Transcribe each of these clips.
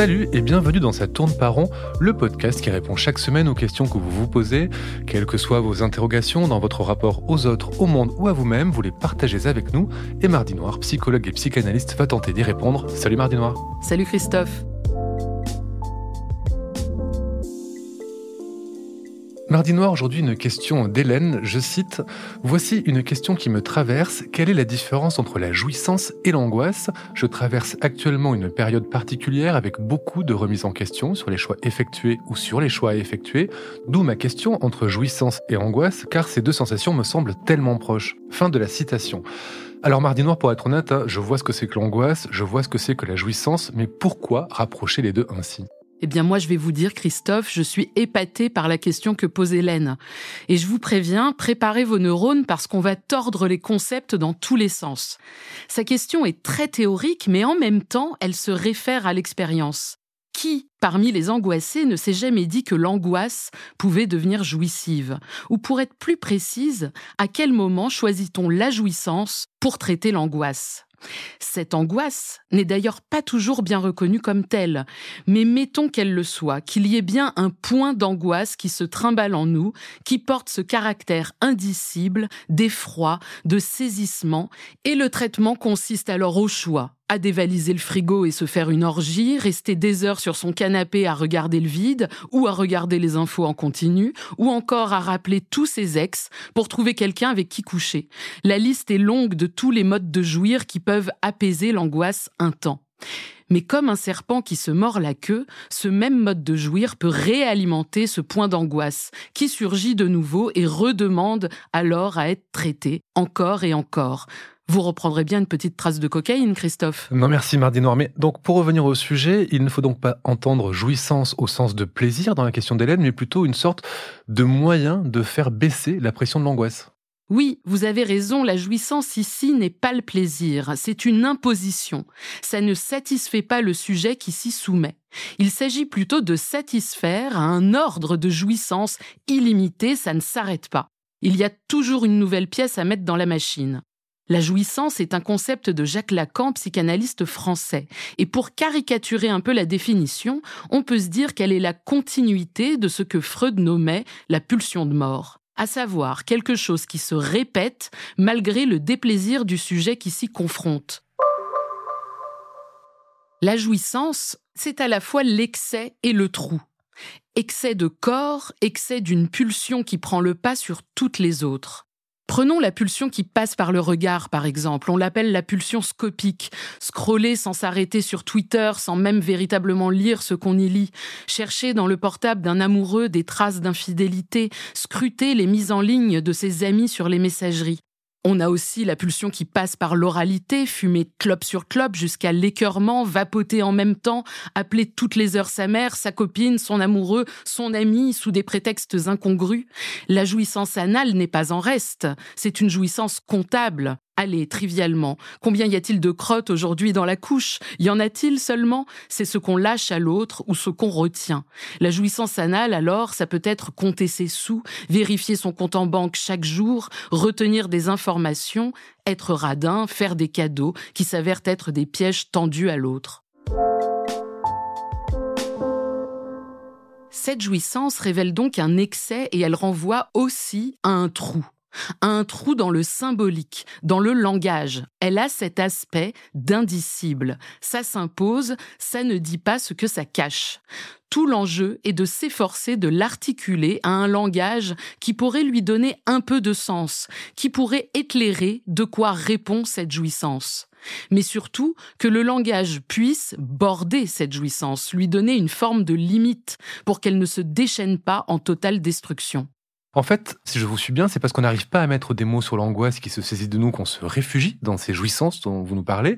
Salut et bienvenue dans Ça tourne par rond, le podcast qui répond chaque semaine aux questions que vous vous posez. Quelles que soient vos interrogations dans votre rapport aux autres, au monde ou à vous-même, vous les partagez avec nous. Et Mardi Noir, psychologue et psychanalyste, va tenter d'y répondre. Salut Mardi Noir. Salut Christophe. Mardi Noir, aujourd'hui une question d'Hélène, je cite Voici une question qui me traverse. Quelle est la différence entre la jouissance et l'angoisse? Je traverse actuellement une période particulière avec beaucoup de remises en question sur les choix effectués ou sur les choix à effectuer, d'où ma question entre jouissance et angoisse, car ces deux sensations me semblent tellement proches. Fin de la citation. Alors Mardi Noir, pour être honnête, hein, je vois ce que c'est que l'angoisse, je vois ce que c'est que la jouissance, mais pourquoi rapprocher les deux ainsi? Eh bien moi je vais vous dire Christophe, je suis épatée par la question que pose Hélène. Et je vous préviens, préparez vos neurones parce qu'on va tordre les concepts dans tous les sens. Sa question est très théorique mais en même temps elle se réfère à l'expérience. Qui, parmi les angoissés, ne s'est jamais dit que l'angoisse pouvait devenir jouissive? Ou pour être plus précise, à quel moment choisit-on la jouissance pour traiter l'angoisse? Cette angoisse n'est d'ailleurs pas toujours bien reconnue comme telle, mais mettons qu'elle le soit, qu'il y ait bien un point d'angoisse qui se trimballe en nous, qui porte ce caractère indicible, d'effroi, de saisissement, et le traitement consiste alors au choix à dévaliser le frigo et se faire une orgie, rester des heures sur son canapé à regarder le vide ou à regarder les infos en continu, ou encore à rappeler tous ses ex pour trouver quelqu'un avec qui coucher. La liste est longue de tous les modes de jouir qui peuvent apaiser l'angoisse un temps. Mais comme un serpent qui se mord la queue, ce même mode de jouir peut réalimenter ce point d'angoisse qui surgit de nouveau et redemande alors à être traité encore et encore. Vous reprendrez bien une petite trace de cocaïne, Christophe. Non, merci Mardi Noir. Mais donc, pour revenir au sujet, il ne faut donc pas entendre jouissance au sens de plaisir dans la question d'Hélène, mais plutôt une sorte de moyen de faire baisser la pression de l'angoisse. Oui, vous avez raison, la jouissance ici n'est pas le plaisir, c'est une imposition. Ça ne satisfait pas le sujet qui s'y soumet. Il s'agit plutôt de satisfaire à un ordre de jouissance illimité, ça ne s'arrête pas. Il y a toujours une nouvelle pièce à mettre dans la machine. La jouissance est un concept de Jacques Lacan, psychanalyste français. Et pour caricaturer un peu la définition, on peut se dire qu'elle est la continuité de ce que Freud nommait la pulsion de mort à savoir quelque chose qui se répète malgré le déplaisir du sujet qui s'y confronte. La jouissance, c'est à la fois l'excès et le trou. Excès de corps, excès d'une pulsion qui prend le pas sur toutes les autres. Prenons la pulsion qui passe par le regard, par exemple. On l'appelle la pulsion scopique. Scroller sans s'arrêter sur Twitter, sans même véritablement lire ce qu'on y lit. Chercher dans le portable d'un amoureux des traces d'infidélité. Scruter les mises en ligne de ses amis sur les messageries. On a aussi la pulsion qui passe par l'oralité, fumer clope sur clope jusqu'à l'écœurement, vapoter en même temps, appeler toutes les heures sa mère, sa copine, son amoureux, son ami, sous des prétextes incongrus. La jouissance anale n'est pas en reste, c'est une jouissance comptable. Allez, trivialement, combien y a-t-il de crottes aujourd'hui dans la couche? Y en a-t-il seulement? C'est ce qu'on lâche à l'autre ou ce qu'on retient. La jouissance anale, alors, ça peut être compter ses sous, vérifier son compte en banque chaque jour, retenir des informations, être radin, faire des cadeaux qui s'avèrent être des pièges tendus à l'autre. Cette jouissance révèle donc un excès et elle renvoie aussi à un trou un trou dans le symbolique, dans le langage. Elle a cet aspect d'indicible. Ça s'impose, ça ne dit pas ce que ça cache. Tout l'enjeu est de s'efforcer de l'articuler à un langage qui pourrait lui donner un peu de sens, qui pourrait éclairer de quoi répond cette jouissance. Mais surtout que le langage puisse border cette jouissance, lui donner une forme de limite pour qu'elle ne se déchaîne pas en totale destruction. En fait, si je vous suis bien, c'est parce qu'on n'arrive pas à mettre des mots sur l'angoisse qui se saisit de nous qu'on se réfugie dans ces jouissances dont vous nous parlez.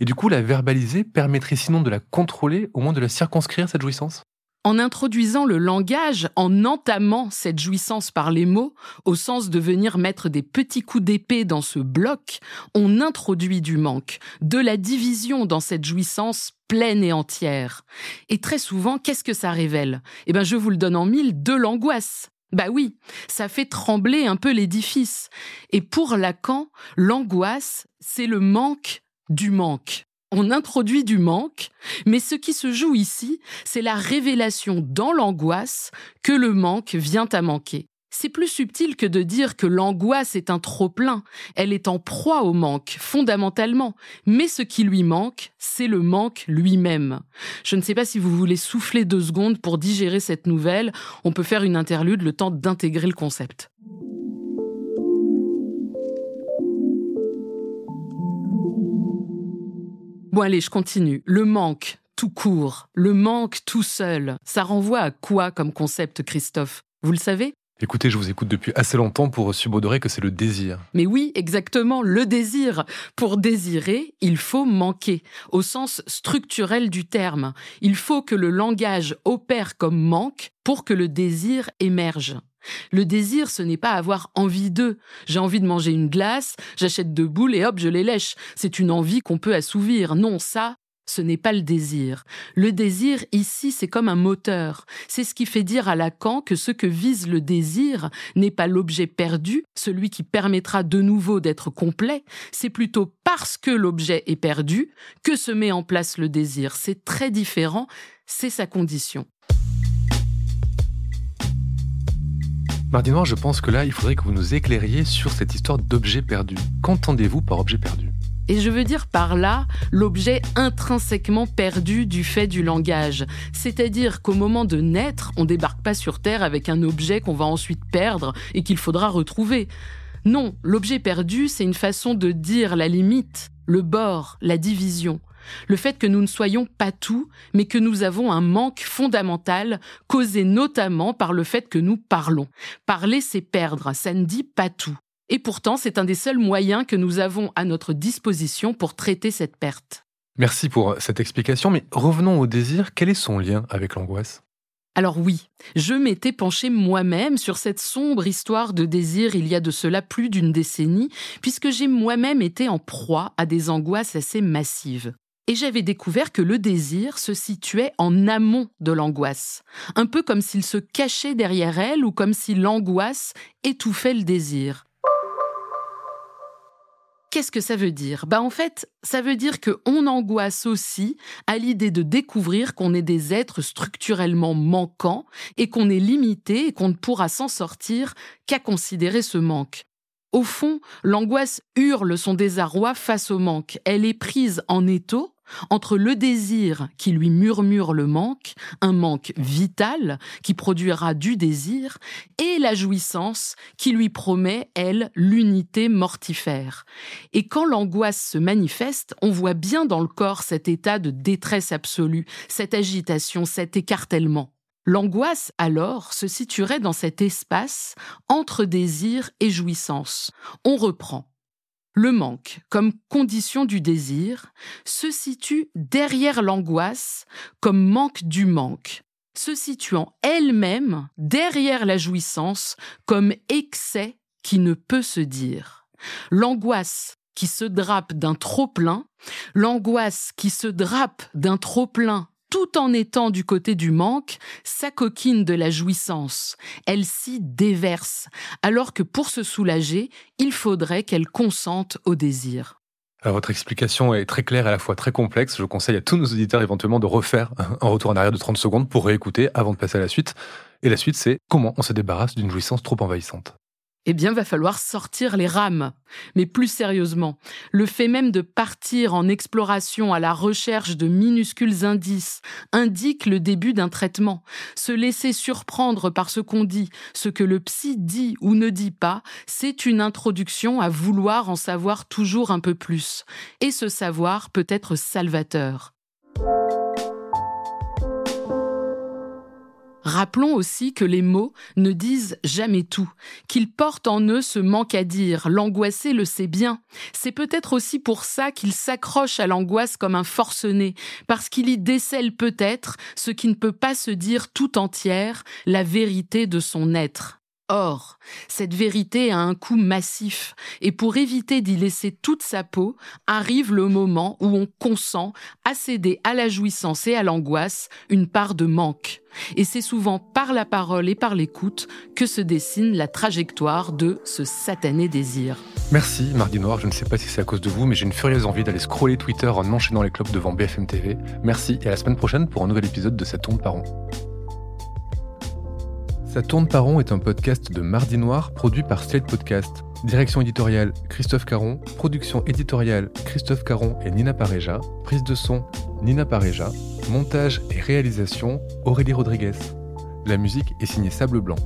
Et du coup, la verbaliser permettrait sinon de la contrôler, au moins de la circonscrire, cette jouissance? En introduisant le langage, en entamant cette jouissance par les mots, au sens de venir mettre des petits coups d'épée dans ce bloc, on introduit du manque, de la division dans cette jouissance pleine et entière. Et très souvent, qu'est-ce que ça révèle? Eh bien, je vous le donne en mille, de l'angoisse. Bah oui, ça fait trembler un peu l'édifice. Et pour Lacan, l'angoisse, c'est le manque du manque. on introduit du manque, mais ce qui se joue ici, c'est la révélation dans l'angoisse que le manque vient à manquer. C'est plus subtil que de dire que l'angoisse est un trop-plein. Elle est en proie au manque, fondamentalement. Mais ce qui lui manque, c'est le manque lui-même. Je ne sais pas si vous voulez souffler deux secondes pour digérer cette nouvelle. On peut faire une interlude le temps d'intégrer le concept. Bon allez, je continue. Le manque, tout court, le manque tout seul, ça renvoie à quoi comme concept, Christophe? Vous le savez? Écoutez, je vous écoute depuis assez longtemps pour subodorer que c'est le désir. Mais oui, exactement, le désir. Pour désirer, il faut manquer, au sens structurel du terme. Il faut que le langage opère comme manque pour que le désir émerge. Le désir, ce n'est pas avoir envie d'eux. J'ai envie de manger une glace, j'achète deux boules et hop, je les lèche. C'est une envie qu'on peut assouvir. Non, ça, ce n'est pas le désir. Le désir, ici, c'est comme un moteur. C'est ce qui fait dire à Lacan que ce que vise le désir n'est pas l'objet perdu, celui qui permettra de nouveau d'être complet, c'est plutôt parce que l'objet est perdu que se met en place le désir. C'est très différent, c'est sa condition. Mardi je pense que là, il faudrait que vous nous éclairiez sur cette histoire d'objet perdu. Qu'entendez-vous par objet perdu? Et je veux dire par là l'objet intrinsèquement perdu du fait du langage. C'est-à-dire qu'au moment de naître, on débarque pas sur Terre avec un objet qu'on va ensuite perdre et qu'il faudra retrouver. Non, l'objet perdu, c'est une façon de dire la limite, le bord, la division. Le fait que nous ne soyons pas tout, mais que nous avons un manque fondamental, causé notamment par le fait que nous parlons. Parler, c'est perdre, ça ne dit pas tout. Et pourtant, c'est un des seuls moyens que nous avons à notre disposition pour traiter cette perte. Merci pour cette explication, mais revenons au désir. Quel est son lien avec l'angoisse? Alors oui, je m'étais penchée moi-même sur cette sombre histoire de désir il y a de cela plus d'une décennie, puisque j'ai moi-même été en proie à des angoisses assez massives. Et j'avais découvert que le désir se situait en amont de l'angoisse, un peu comme s'il se cachait derrière elle ou comme si l'angoisse étouffait le désir. Qu'est-ce que ça veut dire? Bah en fait, ça veut dire que on angoisse aussi à l'idée de découvrir qu'on est des êtres structurellement manquants et qu'on est limité et qu'on ne pourra s'en sortir qu'à considérer ce manque. Au fond, l'angoisse hurle son désarroi face au manque. Elle est prise en étau entre le désir qui lui murmure le manque, un manque vital qui produira du désir, et la jouissance qui lui promet, elle, l'unité mortifère. Et quand l'angoisse se manifeste, on voit bien dans le corps cet état de détresse absolue, cette agitation, cet écartèlement. L'angoisse, alors, se situerait dans cet espace entre désir et jouissance. On reprend. Le manque, comme condition du désir, se situe derrière l'angoisse comme manque du manque, se situant elle-même derrière la jouissance comme excès qui ne peut se dire. L'angoisse qui se drape d'un trop-plein, l'angoisse qui se drape d'un trop-plein tout en étant du côté du manque, s'acoquine de la jouissance. Elle s'y déverse, alors que pour se soulager, il faudrait qu'elle consente au désir. votre explication est très claire et à la fois très complexe. Je conseille à tous nos auditeurs éventuellement de refaire un retour en arrière de 30 secondes pour réécouter avant de passer à la suite. Et la suite, c'est comment on se débarrasse d'une jouissance trop envahissante eh bien, va falloir sortir les rames. Mais plus sérieusement, le fait même de partir en exploration à la recherche de minuscules indices indique le début d'un traitement. Se laisser surprendre par ce qu'on dit, ce que le psy dit ou ne dit pas, c'est une introduction à vouloir en savoir toujours un peu plus. Et ce savoir peut être salvateur. Rappelons aussi que les mots ne disent jamais tout, qu'ils portent en eux ce manque à dire. L'angoissé le sait bien. C'est peut-être aussi pour ça qu'il s'accroche à l'angoisse comme un forcené, parce qu'il y décèle peut-être ce qui ne peut pas se dire tout entière, la vérité de son être. Or, cette vérité a un coût massif, et pour éviter d'y laisser toute sa peau, arrive le moment où on consent à céder à la jouissance et à l'angoisse une part de manque. Et c'est souvent par la parole et par l'écoute que se dessine la trajectoire de ce satané désir. Merci Mardi Noir, je ne sais pas si c'est à cause de vous, mais j'ai une furieuse envie d'aller scroller Twitter en enchaînant les clubs devant BFM TV. Merci et à la semaine prochaine pour un nouvel épisode de Ça tourne par rond. Ça tourne par rond est un podcast de Mardi Noir produit par Slate Podcast. Direction éditoriale Christophe Caron, production éditoriale Christophe Caron et Nina Pareja, prise de son Nina Pareja, montage et réalisation Aurélie Rodriguez. La musique est signée Sable Blanc.